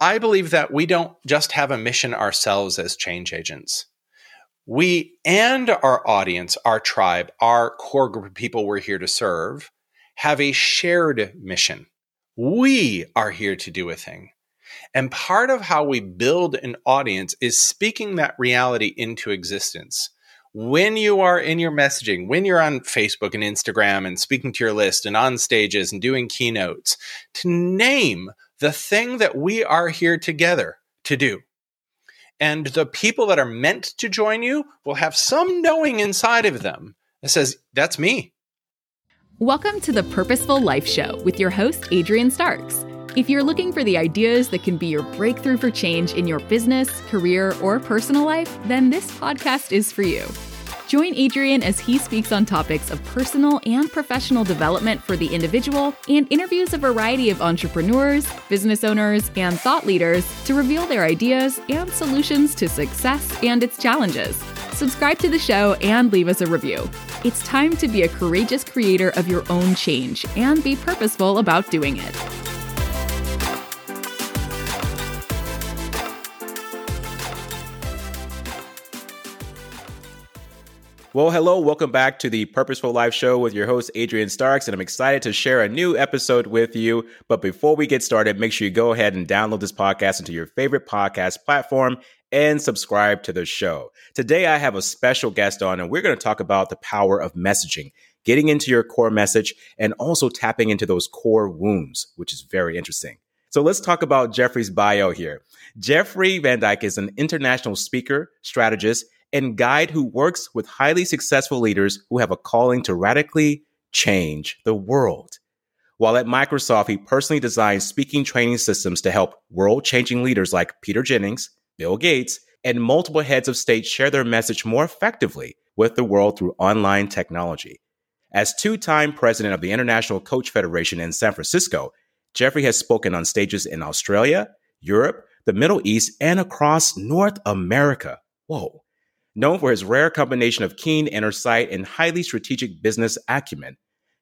I believe that we don't just have a mission ourselves as change agents. We and our audience, our tribe, our core group of people we're here to serve have a shared mission. We are here to do a thing. And part of how we build an audience is speaking that reality into existence. When you are in your messaging, when you're on Facebook and Instagram and speaking to your list and on stages and doing keynotes, to name the thing that we are here together to do. And the people that are meant to join you will have some knowing inside of them that says, that's me. Welcome to the Purposeful Life Show with your host, Adrian Starks. If you're looking for the ideas that can be your breakthrough for change in your business, career, or personal life, then this podcast is for you. Join Adrian as he speaks on topics of personal and professional development for the individual and interviews a variety of entrepreneurs, business owners, and thought leaders to reveal their ideas and solutions to success and its challenges. Subscribe to the show and leave us a review. It's time to be a courageous creator of your own change and be purposeful about doing it. Well, hello, welcome back to the Purposeful Life Show with your host, Adrian Starks, and I'm excited to share a new episode with you. But before we get started, make sure you go ahead and download this podcast into your favorite podcast platform and subscribe to the show. Today, I have a special guest on, and we're going to talk about the power of messaging, getting into your core message, and also tapping into those core wounds, which is very interesting. So let's talk about Jeffrey's bio here. Jeffrey Van Dyk is an international speaker, strategist, and guide who works with highly successful leaders who have a calling to radically change the world. While at Microsoft, he personally designed speaking training systems to help world changing leaders like Peter Jennings, Bill Gates, and multiple heads of state share their message more effectively with the world through online technology. As two time president of the International Coach Federation in San Francisco, Jeffrey has spoken on stages in Australia, Europe, the Middle East, and across North America. Whoa. Known for his rare combination of keen inner sight and highly strategic business acumen,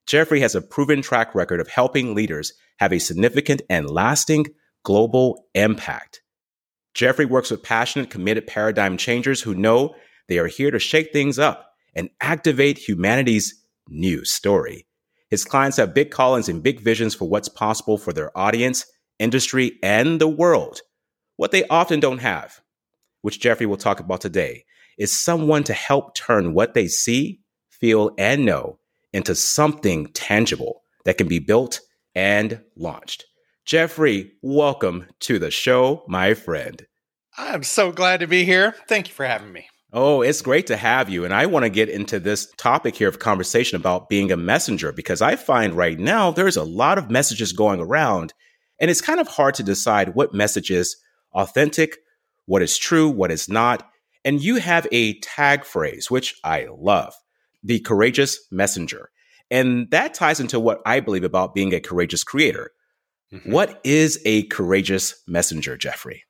Jeffrey has a proven track record of helping leaders have a significant and lasting global impact. Jeffrey works with passionate, committed paradigm changers who know they are here to shake things up and activate humanity's new story. His clients have big callings and big visions for what's possible for their audience, industry, and the world. What they often don't have, which Jeffrey will talk about today, is someone to help turn what they see, feel, and know into something tangible that can be built and launched. Jeffrey, welcome to the show, my friend. I'm so glad to be here. Thank you for having me. Oh, it's great to have you. And I want to get into this topic here of conversation about being a messenger because I find right now there's a lot of messages going around, and it's kind of hard to decide what message is authentic, what is true, what is not. And you have a tag phrase, which I love the courageous messenger. And that ties into what I believe about being a courageous creator. Mm-hmm. What is a courageous messenger, Jeffrey?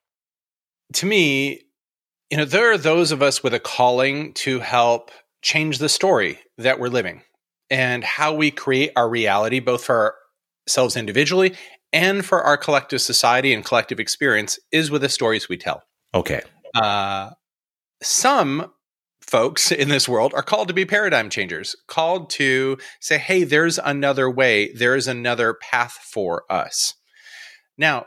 To me, you know, there are those of us with a calling to help change the story that we're living and how we create our reality, both for ourselves individually and for our collective society and collective experience, is with the stories we tell. Okay. Uh, some folks in this world are called to be paradigm changers, called to say, hey, there's another way, there's another path for us. Now,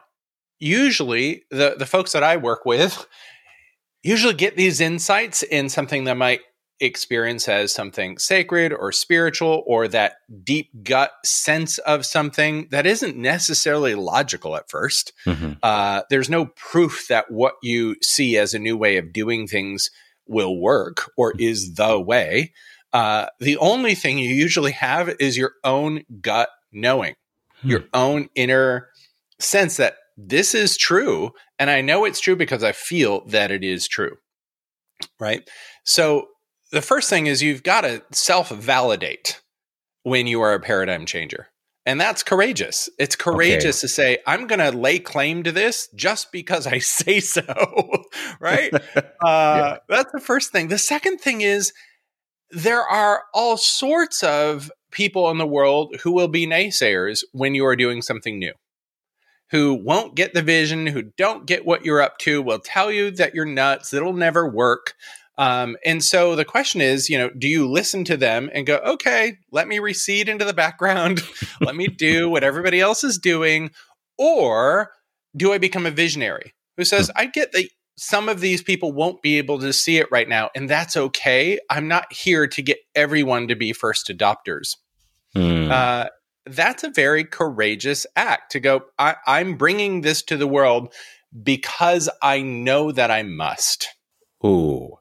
usually the, the folks that I work with usually get these insights in something that might experience as something sacred or spiritual or that deep gut sense of something that isn't necessarily logical at 1st mm-hmm. uh, there's no proof that what you see as a new way of doing things will work or mm-hmm. is the way. Uh, the only thing you usually have is your own gut knowing, hmm. your own inner sense that this is true. And I know it's true because I feel that it is true. Right. So the first thing is you've got to self validate when you are a paradigm changer. And that's courageous. It's courageous okay. to say, I'm going to lay claim to this just because I say so. right? uh, yeah. That's the first thing. The second thing is there are all sorts of people in the world who will be naysayers when you are doing something new, who won't get the vision, who don't get what you're up to, will tell you that you're nuts, it'll never work. Um, and so the question is, you know, do you listen to them and go, okay, let me recede into the background, let me do what everybody else is doing, or do I become a visionary who says, hmm. I get that some of these people won't be able to see it right now, and that's okay. I'm not here to get everyone to be first adopters. Mm. Uh, that's a very courageous act to go, I, I'm bringing this to the world because I know that I must. Ooh,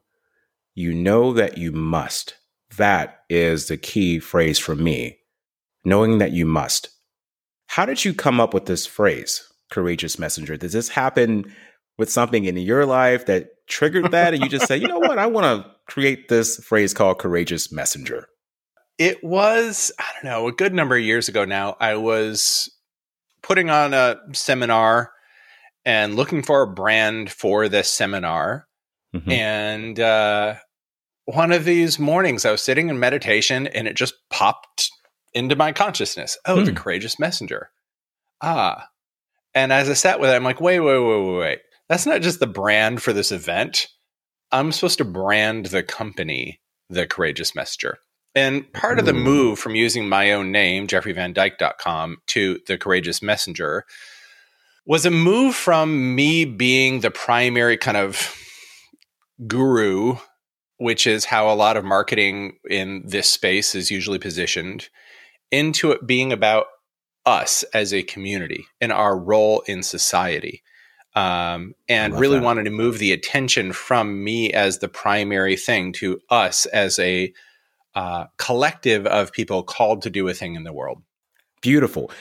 you know that you must. That is the key phrase for me. Knowing that you must. How did you come up with this phrase, courageous messenger? Did this happen with something in your life that triggered that? and you just say, you know what? I want to create this phrase called courageous messenger. It was, I don't know, a good number of years ago now. I was putting on a seminar and looking for a brand for this seminar. Mm-hmm. And uh, one of these mornings, I was sitting in meditation and it just popped into my consciousness. Oh, the hmm. courageous messenger. Ah. And as I sat with it, I'm like, wait, wait, wait, wait, wait that's not just the brand for this event. I'm supposed to brand the company the Courageous Messenger. And part Ooh. of the move from using my own name, jeffreyvandyk.com, to the Courageous Messenger was a move from me being the primary kind of guru, which is how a lot of marketing in this space is usually positioned, into it being about us as a community and our role in society um, and really that. wanted to move the attention from me as the primary thing to us as a uh, collective of people called to do a thing in the world. Beautiful.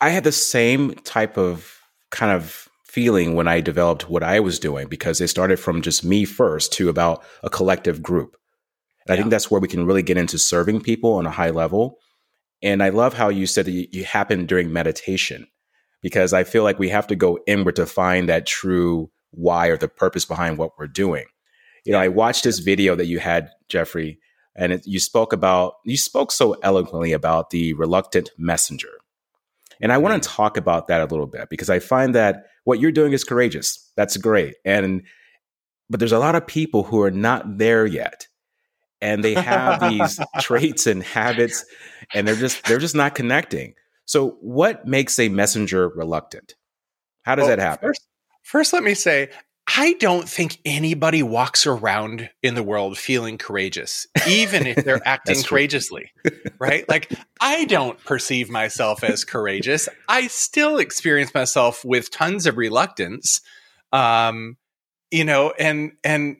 I had the same type of kind of feeling when I developed what I was doing because it started from just me first to about a collective group. And yeah. I think that's where we can really get into serving people on a high level. And I love how you said that you, you happened during meditation because I feel like we have to go inward to find that true why or the purpose behind what we're doing. You know, I watched this video that you had, Jeffrey, and it, you spoke about, you spoke so eloquently about the reluctant messenger. And I want to mm-hmm. talk about that a little bit because I find that what you're doing is courageous. That's great. And, but there's a lot of people who are not there yet. And they have these traits and habits and they're just, they're just not connecting. So, what makes a messenger reluctant? How does well, that happen? First, first, let me say, I don't think anybody walks around in the world feeling courageous, even if they're acting courageously, right? Like, I don't perceive myself as courageous. I still experience myself with tons of reluctance. Um, you know, and, and,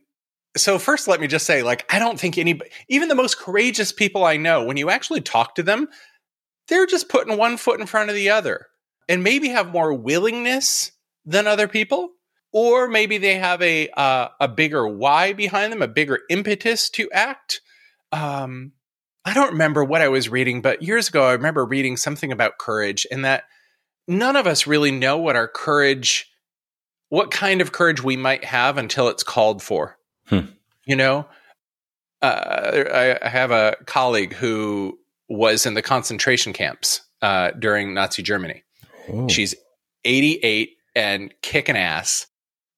so first let me just say like i don't think anybody even the most courageous people i know when you actually talk to them they're just putting one foot in front of the other and maybe have more willingness than other people or maybe they have a uh, a bigger why behind them a bigger impetus to act um, i don't remember what i was reading but years ago i remember reading something about courage and that none of us really know what our courage what kind of courage we might have until it's called for hmm. you know uh, I, have a colleague who was in the concentration camps uh, during Nazi Germany. Oh. She's 88 and kicking ass.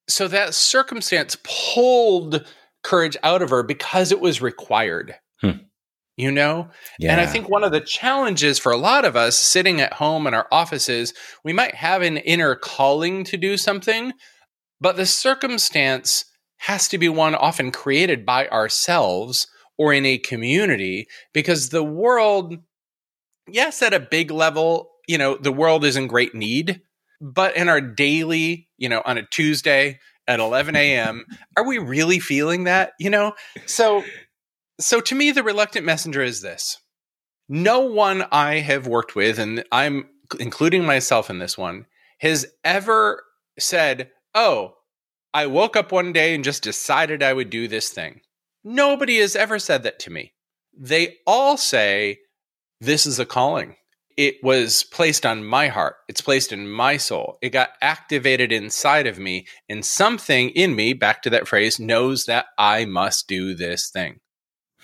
So that circumstance pulled courage out of her because it was required. Hmm. You know? Yeah. And I think one of the challenges for a lot of us sitting at home in our offices, we might have an inner calling to do something, but the circumstance has to be one often created by ourselves or in a community because the world, yes, at a big level, you know, the world is in great need. But in our daily, you know, on a Tuesday at 11 a.m., are we really feeling that? You know, so so to me, the reluctant messenger is this: no one I have worked with, and I'm including myself in this one, has ever said, "Oh, I woke up one day and just decided I would do this thing." Nobody has ever said that to me. They all say, This is a calling. It was placed on my heart. It's placed in my soul. It got activated inside of me, and something in me, back to that phrase, knows that I must do this thing.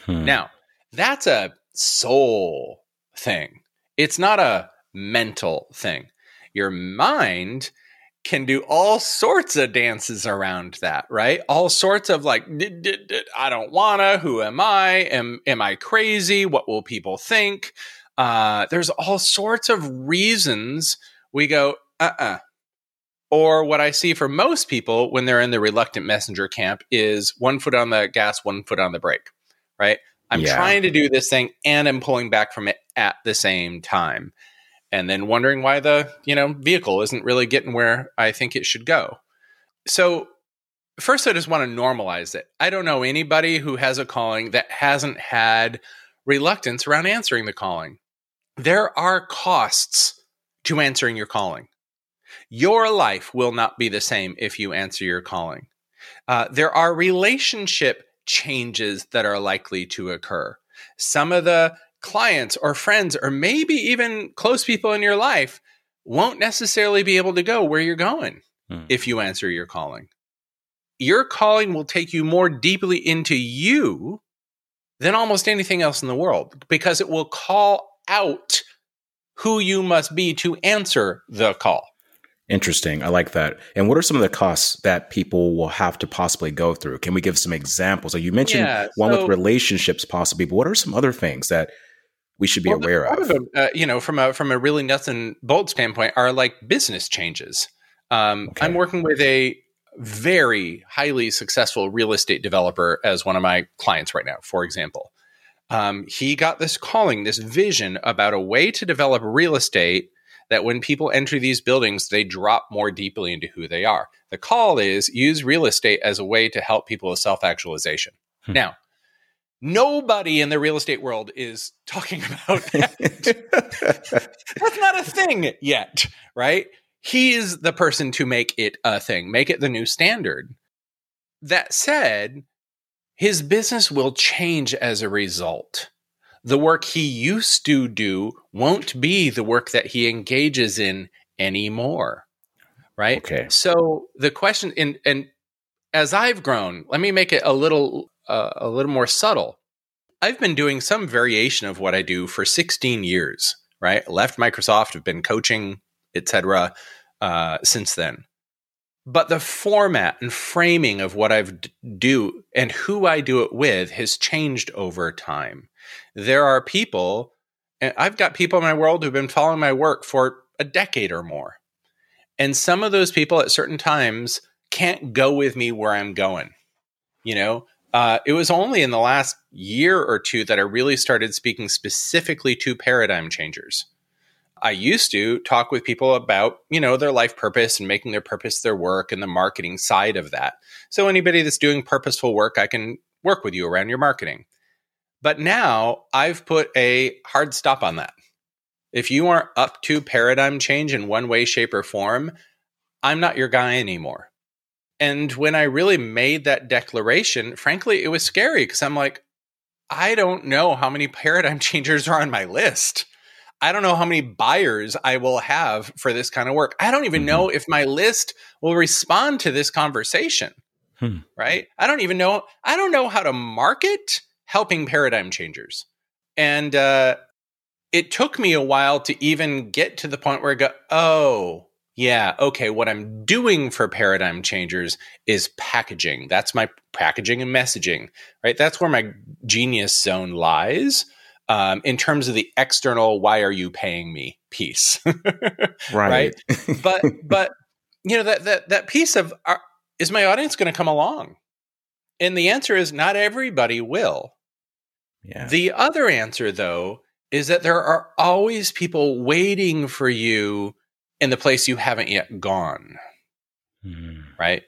Hmm. Now, that's a soul thing. It's not a mental thing. Your mind can do all sorts of dances around that, right? All sorts of like, I don't wanna. Who am I? Am am I crazy? What will people think? Uh, there's all sorts of reasons we go, uh, uh-uh. uh Or what I see for most people when they're in the reluctant messenger camp is one foot on the gas, one foot on the brake, right? I'm yeah. trying to do this thing and I'm pulling back from it at the same time and then wondering why the you know vehicle isn't really getting where I think it should go. So first, I just want to normalize it. I don't know anybody who has a calling that hasn't had reluctance around answering the calling. There are costs to answering your calling. Your life will not be the same if you answer your calling. Uh, there are relationship changes that are likely to occur. Some of the clients or friends or maybe even close people in your life won't necessarily be able to go where you're going hmm. if you answer your calling. Your calling will take you more deeply into you than almost anything else in the world because it will call out who you must be to answer the call. Interesting. I like that. And what are some of the costs that people will have to possibly go through? Can we give some examples? you mentioned yeah, one with relationships, possibly, but what are some other things that we should be well, aware of. of uh, you know, from a from a really nuts and bolts standpoint, are like business changes. Um, okay. I'm working with a very highly successful real estate developer as one of my clients right now. For example, um, he got this calling, this vision about a way to develop real estate that when people enter these buildings, they drop more deeply into who they are. The call is use real estate as a way to help people with self actualization. Hmm. Now, Nobody in the real estate world is talking about that. That's not a thing yet, right? He's the person to make it a thing, make it the new standard. That said, his business will change as a result. The work he used to do won't be the work that he engages in anymore. Right? Okay. So the question and and as I've grown, let me make it a little uh, a little more subtle. I've been doing some variation of what I do for 16 years. Right, left Microsoft, have been coaching, etc. Uh, since then. But the format and framing of what I've do and who I do it with has changed over time. There are people, and I've got people in my world who've been following my work for a decade or more. And some of those people at certain times can't go with me where I'm going. You know, uh, it was only in the last year or two that I really started speaking specifically to paradigm changers. I used to talk with people about, you know, their life purpose and making their purpose their work and the marketing side of that. So anybody that's doing purposeful work, I can work with you around your marketing. But now I've put a hard stop on that. If you aren't up to paradigm change in one way, shape, or form, I'm not your guy anymore. And when I really made that declaration, frankly, it was scary because I'm like, I don't know how many paradigm changers are on my list. I don't know how many buyers I will have for this kind of work. I don't even mm-hmm. know if my list will respond to this conversation. Hmm. Right? I don't even know. I don't know how to market helping paradigm changers. And uh, it took me a while to even get to the point where I go, oh, yeah, okay, what I'm doing for paradigm changers is packaging. That's my packaging and messaging, right? That's where my genius zone lies um, in terms of the external, why are you paying me piece, right? right? but, but, you know, that, that, that piece of, are, is my audience going to come along? And the answer is not everybody will. Yeah. The other answer, though, is that there are always people waiting for you in the place you haven't yet gone. Mm. Right?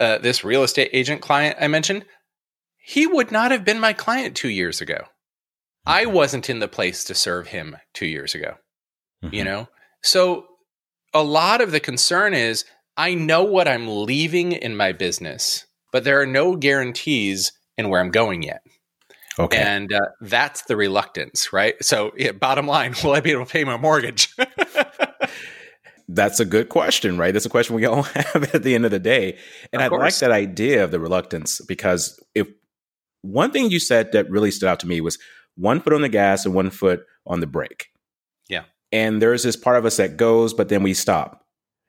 Uh, this real estate agent client I mentioned, he would not have been my client two years ago. I wasn't in the place to serve him two years ago. Mm-hmm. You know? So a lot of the concern is I know what I'm leaving in my business, but there are no guarantees in where I'm going yet. Okay. And uh, that's the reluctance, right? So, yeah, bottom line, will I be able to pay my mortgage? That's a good question, right? That's a question we all have at the end of the day. And I like that idea of the reluctance because if one thing you said that really stood out to me was one foot on the gas and one foot on the brake. Yeah. And there's this part of us that goes, but then we stop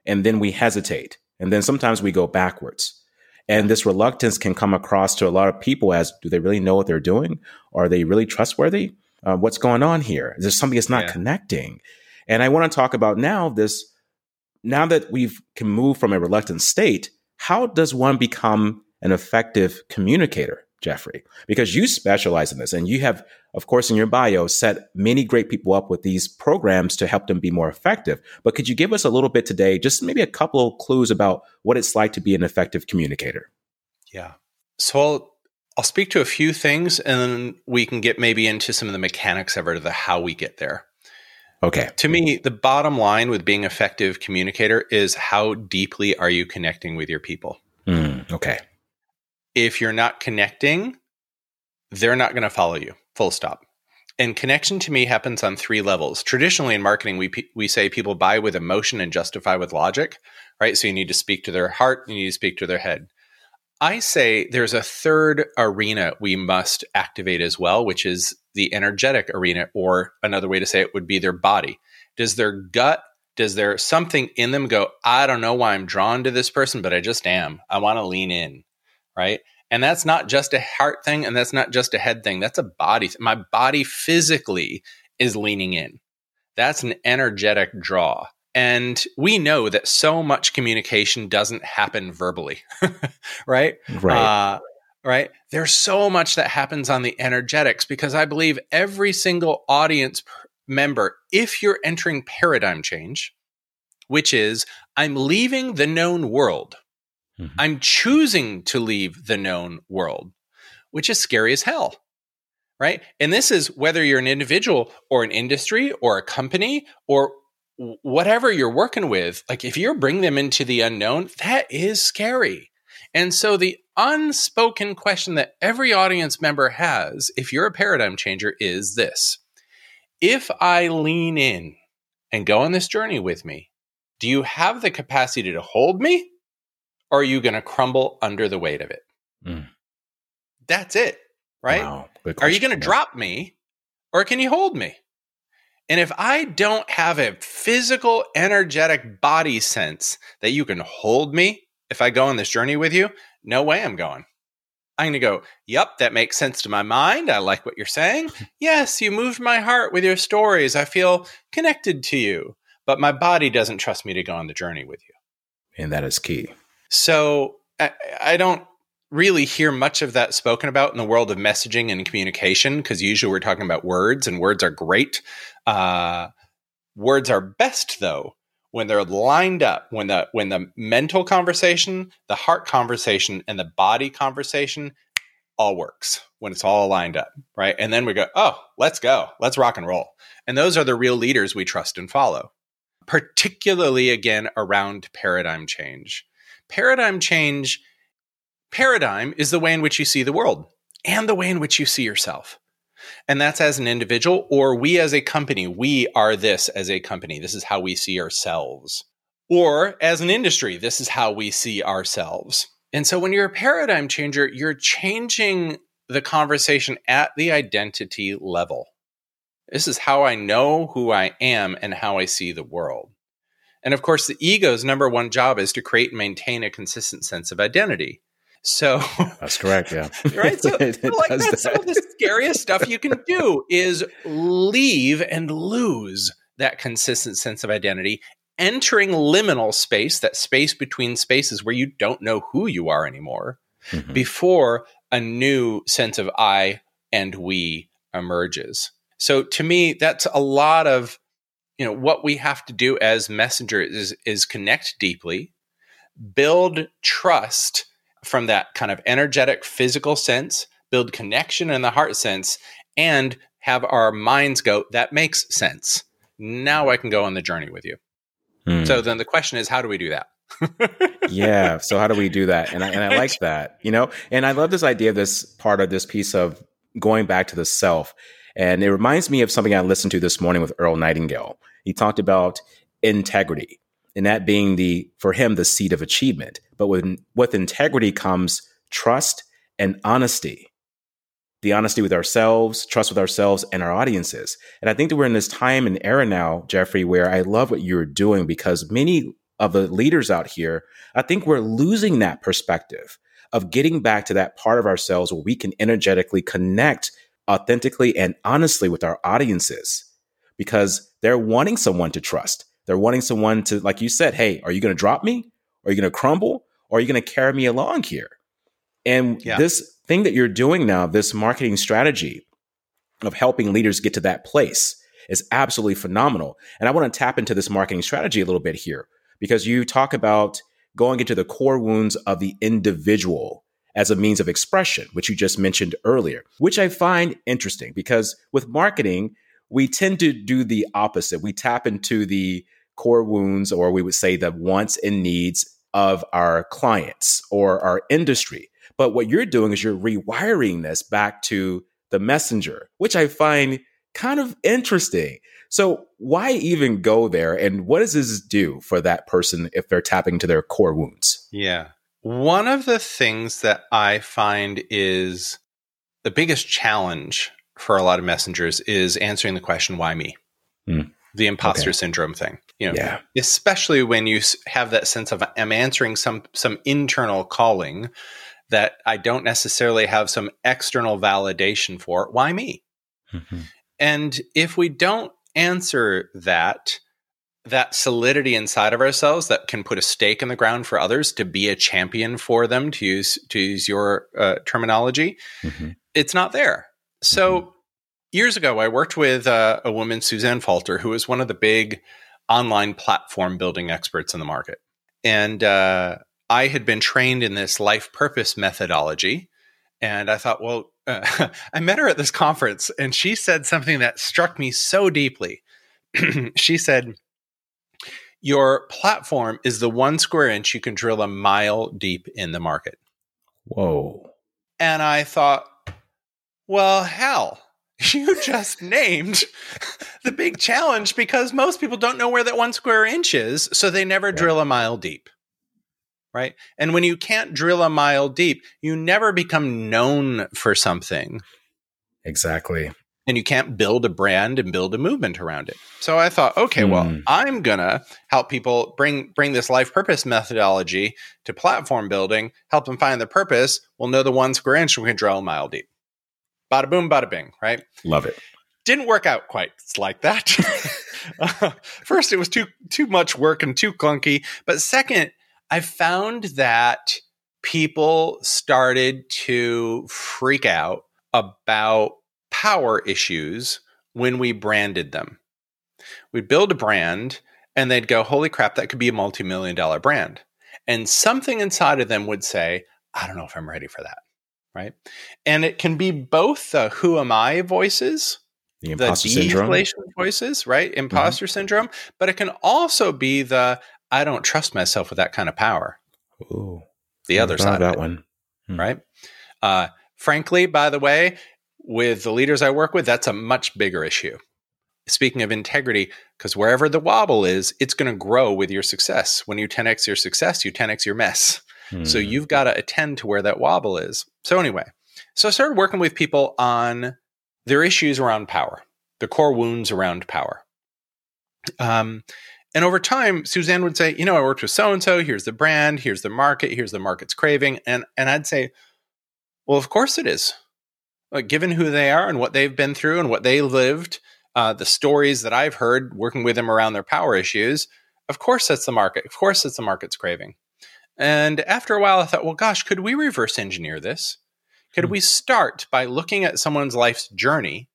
and then we hesitate. And then sometimes we go backwards. And this reluctance can come across to a lot of people as do they really know what they're doing? Are they really trustworthy? Uh, what's going on here? Is there something that's not yeah. connecting? And I want to talk about now this, now that we can move from a reluctant state, how does one become an effective communicator? Jeffrey, because you specialize in this and you have, of course, in your bio set many great people up with these programs to help them be more effective. But could you give us a little bit today, just maybe a couple of clues about what it's like to be an effective communicator? Yeah. So I'll, I'll speak to a few things and then we can get maybe into some of the mechanics of it or the how we get there. Okay. To me, the bottom line with being effective communicator is how deeply are you connecting with your people? Mm, okay if you're not connecting, they're not going to follow you. Full stop. And connection to me happens on three levels. Traditionally in marketing, we we say people buy with emotion and justify with logic, right? So you need to speak to their heart, you need to speak to their head. I say there's a third arena we must activate as well, which is the energetic arena, or another way to say it would be their body. Does their gut, does there something in them go, I don't know why I'm drawn to this person, but I just am. I want to lean in right? And that's not just a heart thing and that's not just a head thing. That's a body. Th- My body physically is leaning in. That's an energetic draw. And we know that so much communication doesn't happen verbally, right? Right. Uh, right. There's so much that happens on the energetics because I believe every single audience member, if you're entering paradigm change, which is I'm leaving the known world Mm-hmm. I'm choosing to leave the known world, which is scary as hell. Right. And this is whether you're an individual or an industry or a company or whatever you're working with. Like if you're bringing them into the unknown, that is scary. And so the unspoken question that every audience member has, if you're a paradigm changer, is this If I lean in and go on this journey with me, do you have the capacity to hold me? Or are you going to crumble under the weight of it? Mm. That's it, right? Wow, are you going to drop me or can you hold me? And if I don't have a physical, energetic body sense that you can hold me if I go on this journey with you, no way I'm going. I'm going to go, yep, that makes sense to my mind. I like what you're saying. yes, you moved my heart with your stories. I feel connected to you, but my body doesn't trust me to go on the journey with you. And that is key. So I, I don't really hear much of that spoken about in the world of messaging and communication because usually we're talking about words and words are great. Uh, words are best though when they're lined up when the when the mental conversation, the heart conversation, and the body conversation all works when it's all lined up, right? And then we go, oh, let's go, let's rock and roll. And those are the real leaders we trust and follow, particularly again around paradigm change paradigm change paradigm is the way in which you see the world and the way in which you see yourself. And that's as an individual or we as a company. We are this as a company. This is how we see ourselves. Or as an industry, this is how we see ourselves. And so when you're a paradigm changer, you're changing the conversation at the identity level. This is how I know who I am and how I see the world. And of course, the ego's number one job is to create and maintain a consistent sense of identity. So that's correct. Yeah. right. So, like that's that. some of the scariest stuff you can do is leave and lose that consistent sense of identity, entering liminal space, that space between spaces where you don't know who you are anymore, mm-hmm. before a new sense of I and we emerges. So to me, that's a lot of you know what we have to do as messengers is is connect deeply build trust from that kind of energetic physical sense build connection in the heart sense and have our minds go that makes sense. Now i can go on the journey with you. Hmm. so then the question is how do we do that? Yeah so how do we do that? And I, and I like that you know? And i love this idea of this part of this piece of going back to the self. And it reminds me of something I listened to this morning with Earl Nightingale. He talked about integrity and that being the, for him, the seed of achievement. But with, with integrity comes trust and honesty. the honesty with ourselves, trust with ourselves and our audiences. And I think that we're in this time and era now, Jeffrey, where I love what you're doing because many of the leaders out here, I think we're losing that perspective of getting back to that part of ourselves where we can energetically connect authentically and honestly with our audiences because they're wanting someone to trust. They're wanting someone to, like you said, hey, are you going to drop me? Are you going to crumble? Or are you going to carry me along here? And yeah. this thing that you're doing now, this marketing strategy of helping leaders get to that place is absolutely phenomenal. And I want to tap into this marketing strategy a little bit here because you talk about going into the core wounds of the individual as a means of expression, which you just mentioned earlier, which I find interesting because with marketing, we tend to do the opposite. We tap into the core wounds, or we would say the wants and needs of our clients or our industry. But what you're doing is you're rewiring this back to the messenger, which I find kind of interesting. So, why even go there? And what does this do for that person if they're tapping to their core wounds? Yeah. One of the things that I find is the biggest challenge for a lot of messengers is answering the question, why me? Mm. The imposter okay. syndrome thing. You know, yeah. especially when you have that sense of I'm answering some some internal calling that I don't necessarily have some external validation for. Why me? Mm-hmm. And if we don't answer that, that solidity inside of ourselves that can put a stake in the ground for others to be a champion for them, to use to use your uh, terminology, mm-hmm. it's not there. So mm-hmm. years ago, I worked with uh, a woman, Suzanne Falter, who was one of the big online platform building experts in the market, and uh, I had been trained in this life purpose methodology, and I thought, well, uh, I met her at this conference and she said something that struck me so deeply. she said, Your platform is the one square inch you can drill a mile deep in the market. Whoa. And I thought, well, hell, you just named the big challenge because most people don't know where that one square inch is, so they never yeah. drill a mile deep right? And when you can't drill a mile deep, you never become known for something. Exactly. And you can't build a brand and build a movement around it. So I thought, okay, mm. well, hmm. I'm gonna help people bring bring this life purpose methodology to platform building, help them find their purpose. We'll know the one square inch we can drill a mile deep. Bada boom, bada bing, right? Love it. Didn't work out quite like that. uh, first, it was too too much work and too clunky. But second, I found that people started to freak out about power issues when we branded them. We'd build a brand and they'd go, Holy crap, that could be a multi million dollar brand. And something inside of them would say, I don't know if I'm ready for that. Right. And it can be both the who am I voices, the imposter the syndrome voices, right? Mm-hmm. Imposter mm-hmm. syndrome. But it can also be the I don't trust myself with that kind of power. Ooh, the other side that of it, one, hmm. right? Uh, frankly, by the way, with the leaders I work with, that's a much bigger issue. Speaking of integrity, because wherever the wobble is, it's going to grow with your success. When you 10x your success, you 10x your mess. Hmm. So you've got to attend to where that wobble is. So anyway, so I started working with people on their issues around power, the core wounds around power. Um, and over time, Suzanne would say, you know, I worked with so and so. Here's the brand. Here's the market. Here's the market's craving. And and I'd say, well, of course it is. Like, given who they are and what they've been through and what they lived, uh, the stories that I've heard working with them around their power issues, of course that's the market. Of course it's the market's craving. And after a while, I thought, well, gosh, could we reverse engineer this? Could hmm. we start by looking at someone's life's journey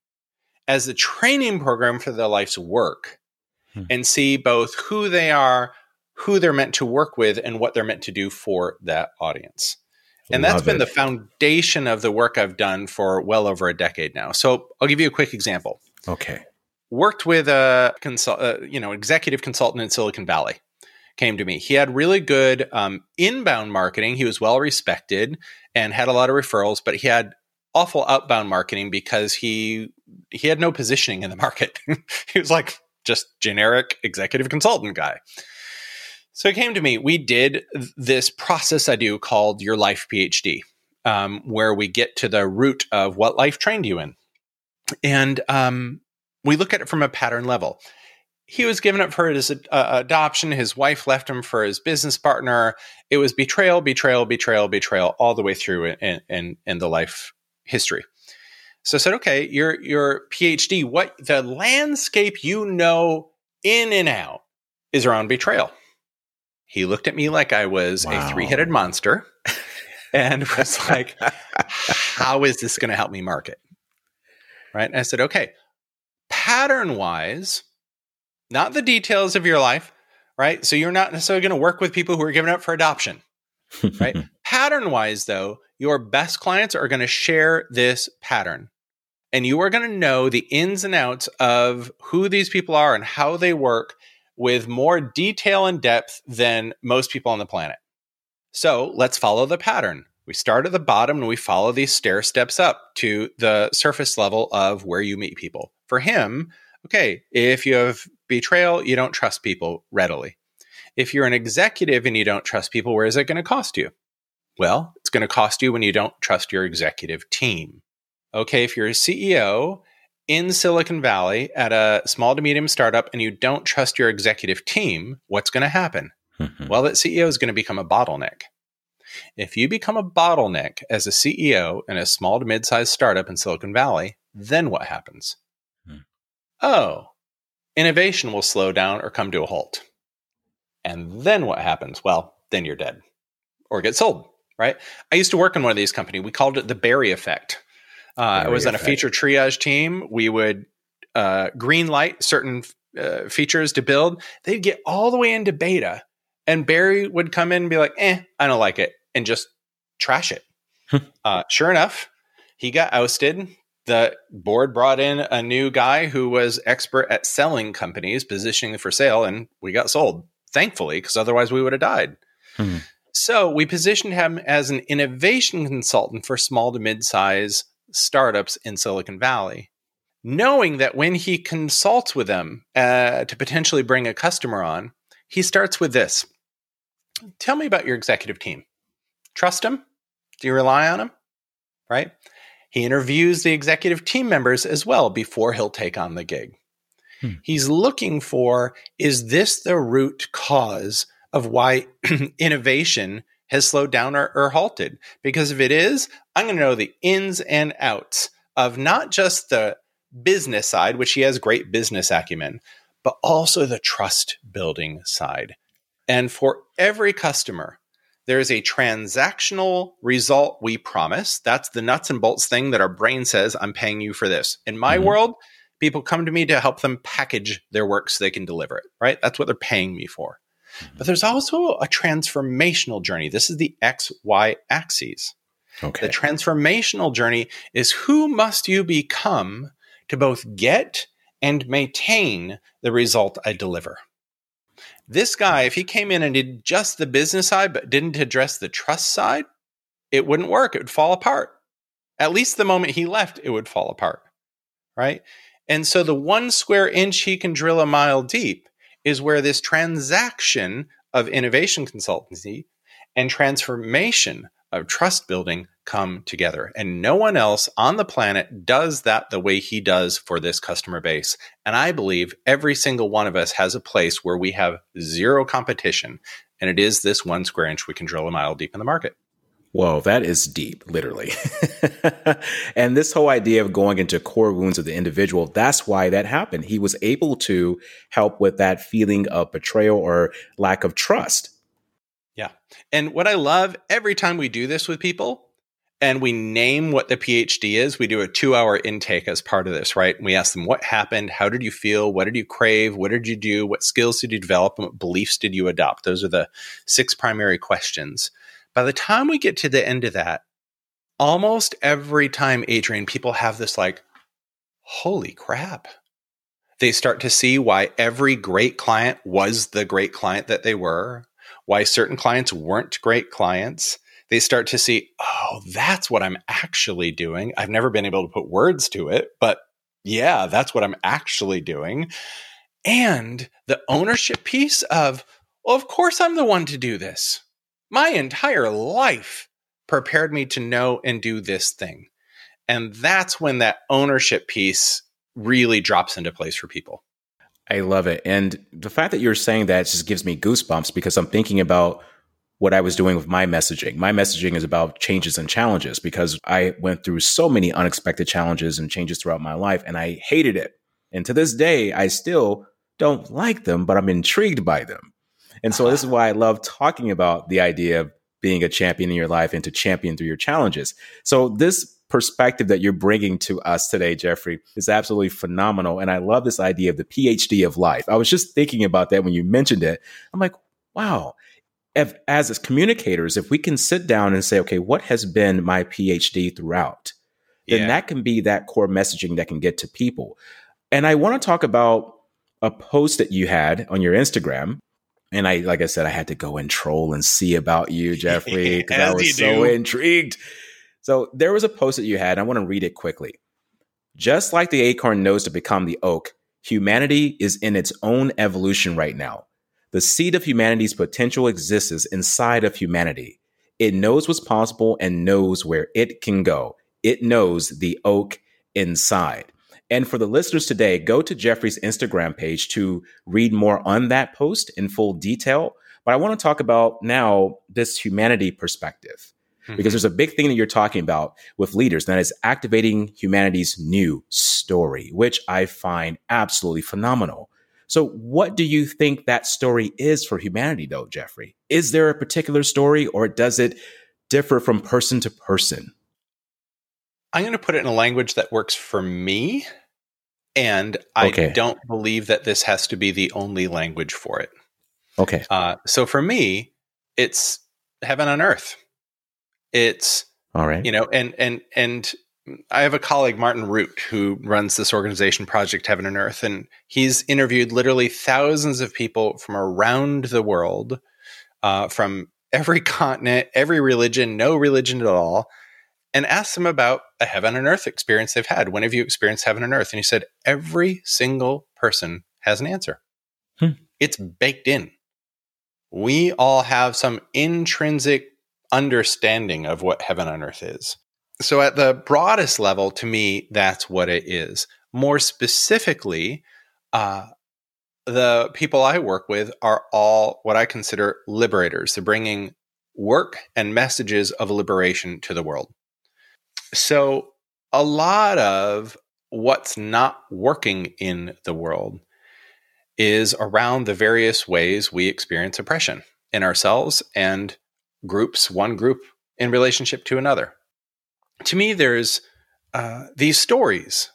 as a training program for their life's work? hmm. and see both who they are, who they're meant to work with, and what they're meant to do for that audience. And Love that's been it. the foundation of the work I've done for well over a decade now. So I'll give you a quick example. Okay. Worked with a consult, uh, you know, executive consultant in Silicon Valley. Came to me. He had really good um, inbound marketing. He was well respected and had a lot of referrals, but he had awful outbound marketing because he he had no positioning in the market. he was like just generic executive consultant guy. So he came to me. We did this process I do called Your Life PhD. um, where we get to the root of what life trained you in. And um, we look at it from a pattern level. He was given up for his uh, adoption. His wife left him for his business partner. It was betrayal, betrayal, betrayal, betrayal, all the way through in, in, in the life history. So I said, okay, your your PhD, what the landscape you know in and out is around betrayal. He looked at me like I was wow. a three headed monster and was like, how is this going to help me market? Right. And I said, okay, pattern wise, not the details of your life, right? So you're not necessarily going to work with people who are giving up for adoption, right? pattern wise, though, your best clients are going to share this pattern. And you are going to know the ins and outs of who these people are and how they work with more detail and depth than most people on the planet. So let's follow the pattern. We start at the bottom and we follow these stair steps up to the surface level of where you meet people. For him, okay, if you have betrayal, you don't trust people readily. If you're an executive and you don't trust people, where is it going to cost you? Well, it's going to cost you when you don't trust your executive team. Okay, if you're a CEO in Silicon Valley at a small to medium startup and you don't trust your executive team, what's going to happen? Mm-hmm. Well, that CEO is going to become a bottleneck. If you become a bottleneck as a CEO in a small to mid sized startup in Silicon Valley, then what happens? Hmm. Oh, innovation will slow down or come to a halt. And then what happens? Well, then you're dead or get sold, right? I used to work in one of these companies. We called it the Barry effect. Uh, I was on a feature triage team. We would uh, green light certain uh, features to build. They'd get all the way into beta and Barry would come in and be like, eh, I don't like it, and just trash it. uh, sure enough, he got ousted. The board brought in a new guy who was expert at selling companies, positioning for sale, and we got sold, thankfully, because otherwise we would have died. Hmm. So we positioned him as an innovation consultant for small to mid size startups in Silicon Valley, knowing that when he consults with them uh, to potentially bring a customer on, he starts with this Tell me about your executive team. Trust him? Do you rely on him? Right? He interviews the executive team members as well before he'll take on the gig. Hmm. He's looking for is this the root cause of why innovation has slowed down or, or halted? Because if it is, I'm going to know the ins and outs of not just the business side, which he has great business acumen, but also the trust building side. And for every customer, there is a transactional result we promise. That's the nuts and bolts thing that our brain says, I'm paying you for this. In my mm-hmm. world, people come to me to help them package their work so they can deliver it, right? That's what they're paying me for. Mm-hmm. But there's also a transformational journey. This is the XY axes. Okay. The transformational journey is who must you become to both get and maintain the result I deliver. This guy, if he came in and did just the business side but didn't address the trust side, it wouldn't work. It would fall apart. At least the moment he left, it would fall apart. Right. And so the one square inch he can drill a mile deep is where this transaction of innovation consultancy and transformation of trust building come together. And no one else on the planet does that the way he does for this customer base. And I believe every single one of us has a place where we have zero competition. And it is this one square inch we can drill a mile deep in the market. Whoa, that is deep, literally. and this whole idea of going into core wounds of the individual, that's why that happened. He was able to help with that feeling of betrayal or lack of trust. Yeah. And what I love every time we do this with people and we name what the PhD is. We do a two hour intake as part of this, right? And we ask them what happened, how did you feel, what did you crave, what did you do, what skills did you develop, and what beliefs did you adopt? Those are the six primary questions. By the time we get to the end of that, almost every time, Adrian, people have this like, holy crap. They start to see why every great client was the great client that they were, why certain clients weren't great clients they start to see, oh, that's what I'm actually doing. I've never been able to put words to it, but yeah, that's what I'm actually doing. And the ownership piece of, well, of course I'm the one to do this. My entire life prepared me to know and do this thing. And that's when that ownership piece really drops into place for people. I love it. And the fact that you're saying that just gives me goosebumps because I'm thinking about what I was doing with my messaging. My messaging is about changes and challenges because I went through so many unexpected challenges and changes throughout my life and I hated it. And to this day, I still don't like them, but I'm intrigued by them. And so this is why I love talking about the idea of being a champion in your life and to champion through your challenges. So this perspective that you're bringing to us today, Jeffrey, is absolutely phenomenal. And I love this idea of the PhD of life. I was just thinking about that when you mentioned it. I'm like, wow. If, as as communicators, if we can sit down and say, okay, what has been my PhD throughout, then yeah. that can be that core messaging that can get to people. And I want to talk about a post that you had on your Instagram and I, like I said, I had to go and troll and see about you, Jeffrey, because I was so intrigued. So there was a post that you had. I want to read it quickly. Just like the acorn knows to become the oak, humanity is in its own evolution right now. The seed of humanity's potential exists inside of humanity. It knows what's possible and knows where it can go. It knows the oak inside. And for the listeners today, go to Jeffrey's Instagram page to read more on that post in full detail. But I want to talk about now this humanity perspective. Mm-hmm. Because there's a big thing that you're talking about with leaders, and that is activating humanity's new story, which I find absolutely phenomenal. So, what do you think that story is for humanity, though, Jeffrey? Is there a particular story, or does it differ from person to person? I'm going to put it in a language that works for me. And I okay. don't believe that this has to be the only language for it. Okay. Uh, so for me, it's heaven on earth. It's all right. You know, and and and I have a colleague, Martin Rutte, who runs this organization, Project Heaven and Earth, and he's interviewed literally thousands of people from around the world, uh, from every continent, every religion, no religion at all, and asked them about a heaven and earth experience they've had. When have you experienced heaven and earth? And he said, every single person has an answer. Hmm. It's baked in. We all have some intrinsic understanding of what heaven and earth is. So, at the broadest level, to me, that's what it is. More specifically, uh, the people I work with are all what I consider liberators. They're bringing work and messages of liberation to the world. So, a lot of what's not working in the world is around the various ways we experience oppression in ourselves and groups, one group in relationship to another. To me, there's uh, these stories,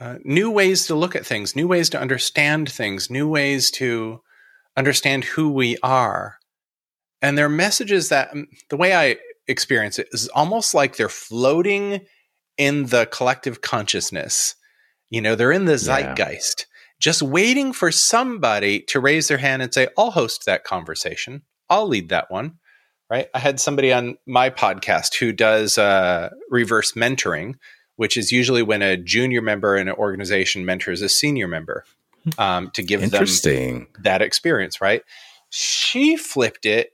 uh, new ways to look at things, new ways to understand things, new ways to understand who we are. And they're messages that mm, the way I experience it is almost like they're floating in the collective consciousness. You know, they're in the zeitgeist, yeah. just waiting for somebody to raise their hand and say, I'll host that conversation. I'll lead that one. Right. I had somebody on my podcast who does uh, reverse mentoring, which is usually when a junior member in an organization mentors a senior member hmm. um, to give them that experience. Right. She flipped it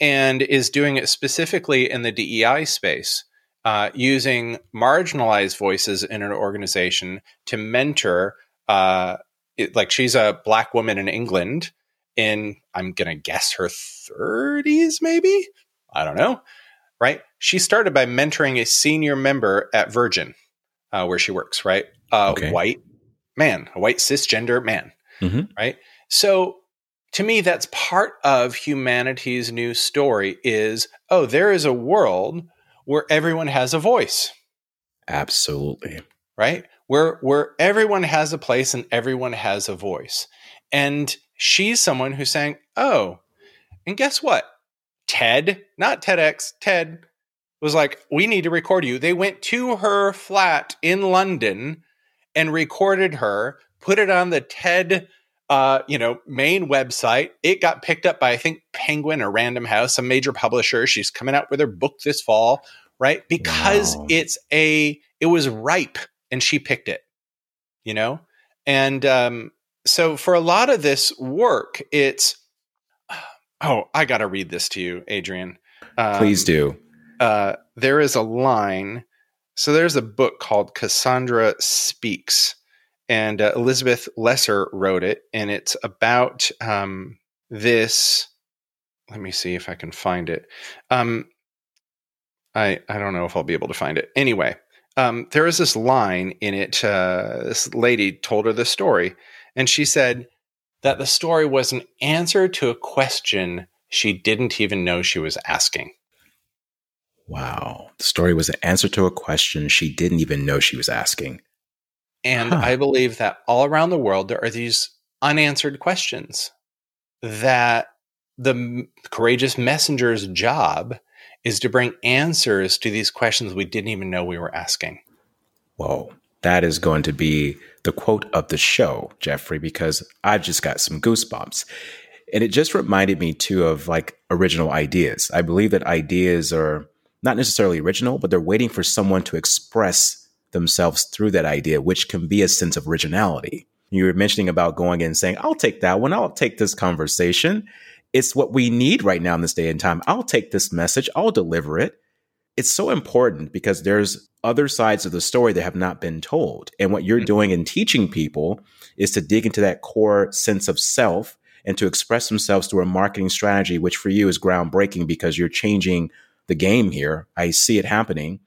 and is doing it specifically in the DEI space, uh, using marginalized voices in an organization to mentor. Uh, it, like she's a black woman in England in, I'm going to guess her 30s, maybe? I don't know. Right? She started by mentoring a senior member at Virgin, uh, where she works, right? Uh, okay. White man, a white cisgender man, mm-hmm. right? So to me that's part of humanity's new story is oh there is a world where everyone has a voice absolutely right where where everyone has a place and everyone has a voice and she's someone who's saying oh and guess what ted not tedx ted was like we need to record you they went to her flat in london and recorded her put it on the ted uh, you know, main website. It got picked up by I think Penguin or Random House, a major publisher. She's coming out with her book this fall, right? Because wow. it's a it was ripe and she picked it. You know? And um so for a lot of this work, it's oh, I got to read this to you, Adrian. Um, Please do. uh, there is a line. So there's a book called Cassandra Speaks, and uh, Elizabeth Lesser wrote it, and it's about um, this. Let me see if I can find it. Um, I I don't know if I'll be able to find it. Anyway, um, there is this line in it. Uh, this lady told her the story, and she said that the story was an answer to a question she didn't even know she was asking. Wow. The story was an answer to a question she didn't even know she was asking. And huh. I believe that all around the world, there are these unanswered questions that the courageous messenger's job is to bring answers to these questions we didn't even know we were asking. Whoa. That is going to be the quote of the show, Jeffrey, because I've just got some goosebumps. And it just reminded me too of like original ideas. I believe that ideas are not necessarily original, but they're waiting for someone to express themselves through that idea, which can be a sense of originality. You were mentioning about going in and saying, I'll take that one. I'll take this conversation. It's what we need right now in this day and time. I'll take this message. I'll deliver it. It's so important because there's other sides of the story that have not been told. And what you're mm-hmm. doing in teaching people is to dig into that core sense of self and to express themselves through a marketing strategy, which for you is groundbreaking because you're changing the game here. I see it happening.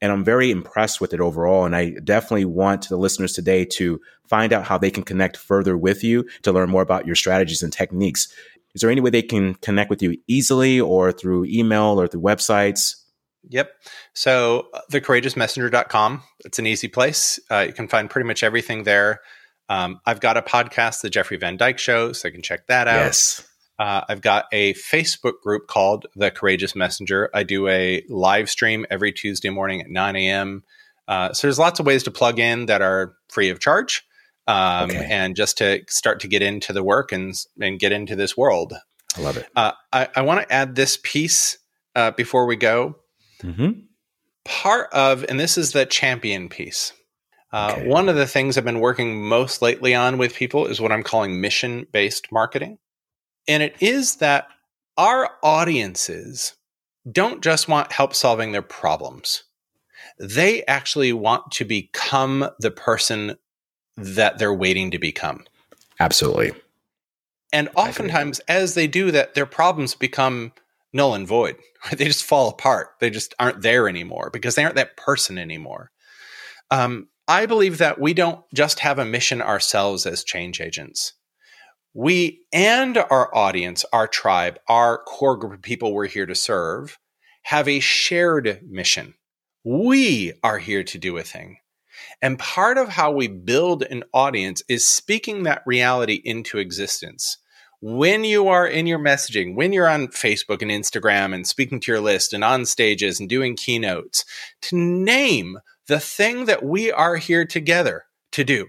And I'm very impressed with it overall. And I definitely want the listeners today to find out how they can connect further with you to learn more about your strategies and techniques. Is there any way they can connect with you easily or through email or through websites? Yep. So uh, thecourageousmessenger.com. It's an easy place. Uh, you can find pretty much everything there. Um, I've got a podcast, The Jeffrey Van Dyk Show, so you can check that out. Yes. Uh, I've got a Facebook group called The Courageous Messenger. I do a live stream every Tuesday morning at 9 a.m. Uh, so there's lots of ways to plug in that are free of charge, um, okay. and just to start to get into the work and and get into this world. I love it. Uh, I, I want to add this piece uh, before we go. Mm-hmm. Part of, and this is the champion piece. Uh, okay. One of the things I've been working most lately on with people is what I'm calling mission based marketing. And it is that our audiences don't just want help solving their problems. They actually want to become the person that they're waiting to become. Absolutely. And oftentimes, as they do that, their problems become null and void. They just fall apart. They just aren't there anymore because they aren't that person anymore. Um, I believe that we don't just have a mission ourselves as change agents we and our audience, our tribe, our core group of people we're here to serve have a shared mission. We are here to do a thing. And part of how we build an audience is speaking that reality into existence. When you are in your messaging, when you're on Facebook and Instagram and speaking to your list and on stages and doing keynotes, to name the thing that we are here together to do.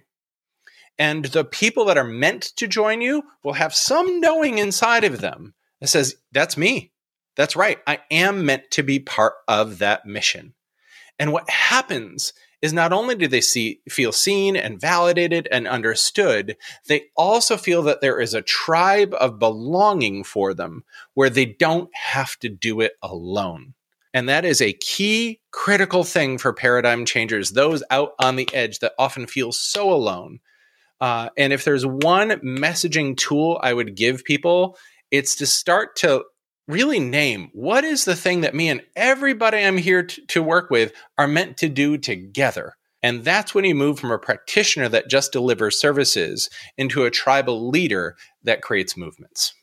And the people that are meant to join you will have some knowing inside of them that says, that's me. That's right. I am meant to be part of that mission. And what happens is not only do they see, feel seen and validated and understood, they also feel that there is a tribe of belonging for them where they don't have to do it alone. And that is a key critical thing for paradigm changers, those out on the edge that often feel so alone uh, and if there's one messaging tool I would give people, it's to start to really name what is the thing that me and everybody I'm here to, to work with are meant to do together. And that's when you move from a practitioner that just delivers services into a tribal leader that creates movements.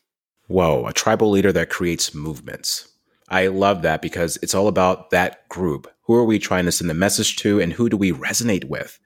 Whoa, a tribal leader that creates movements. I love that because it's all about that group. Who are we trying to send the message to and who do we resonate with?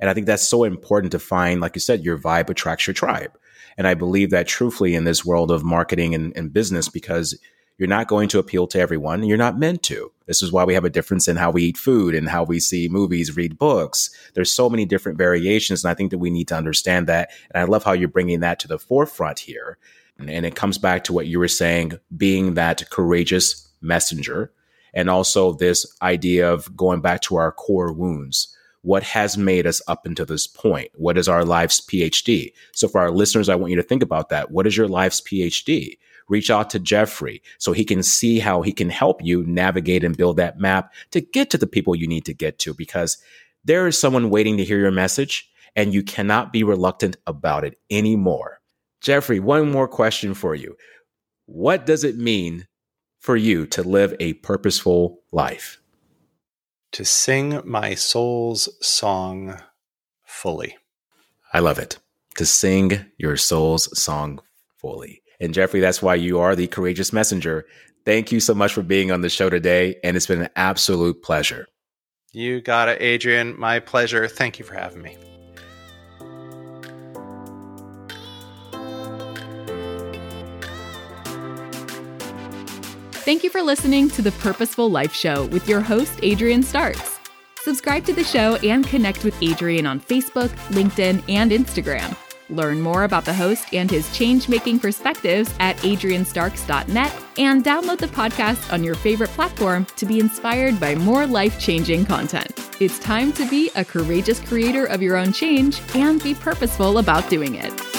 And I think that's so important to find, like you said, your vibe attracts your tribe. And I believe that truthfully in this world of marketing and, and business because you're not going to appeal to everyone. You're not meant to. This is why we have a difference in how we eat food and how we see movies, read books. There's so many different variations. And I think that we need to understand that. And I love how you're bringing that to the forefront here. And, and it comes back to what you were saying, being that courageous messenger. And also this idea of going back to our core wounds what has made us up until this point? What is our life's PhD? So for our listeners, I want you to think about that. What is your life's PhD? reach out to Jeffrey so he can see how he can help you navigate and build that map to get to the people you need to get to because there is someone waiting to hear your message and you cannot be reluctant about it anymore. Jeffrey, one more question for you. What does it mean for you to live a purposeful life? To sing my soul's song fully. I love it. To sing your soul's song fully. And Jeffrey, that's why you are the courageous messenger. Thank you so much for being on the show today. And it's been an absolute pleasure. You got it, Adrian. My pleasure. Thank you for having me. Thank you for listening to the Purposeful Life Show with your host, Adrian Starks. Subscribe to the show and connect with Adrian on Facebook, LinkedIn, and Instagram. Learn more about the host and his change making perspectives at adrianstarks.net and download the podcast on your favorite platform to be inspired by more life changing content. It's time to be a courageous creator of your own change and be purposeful about doing it.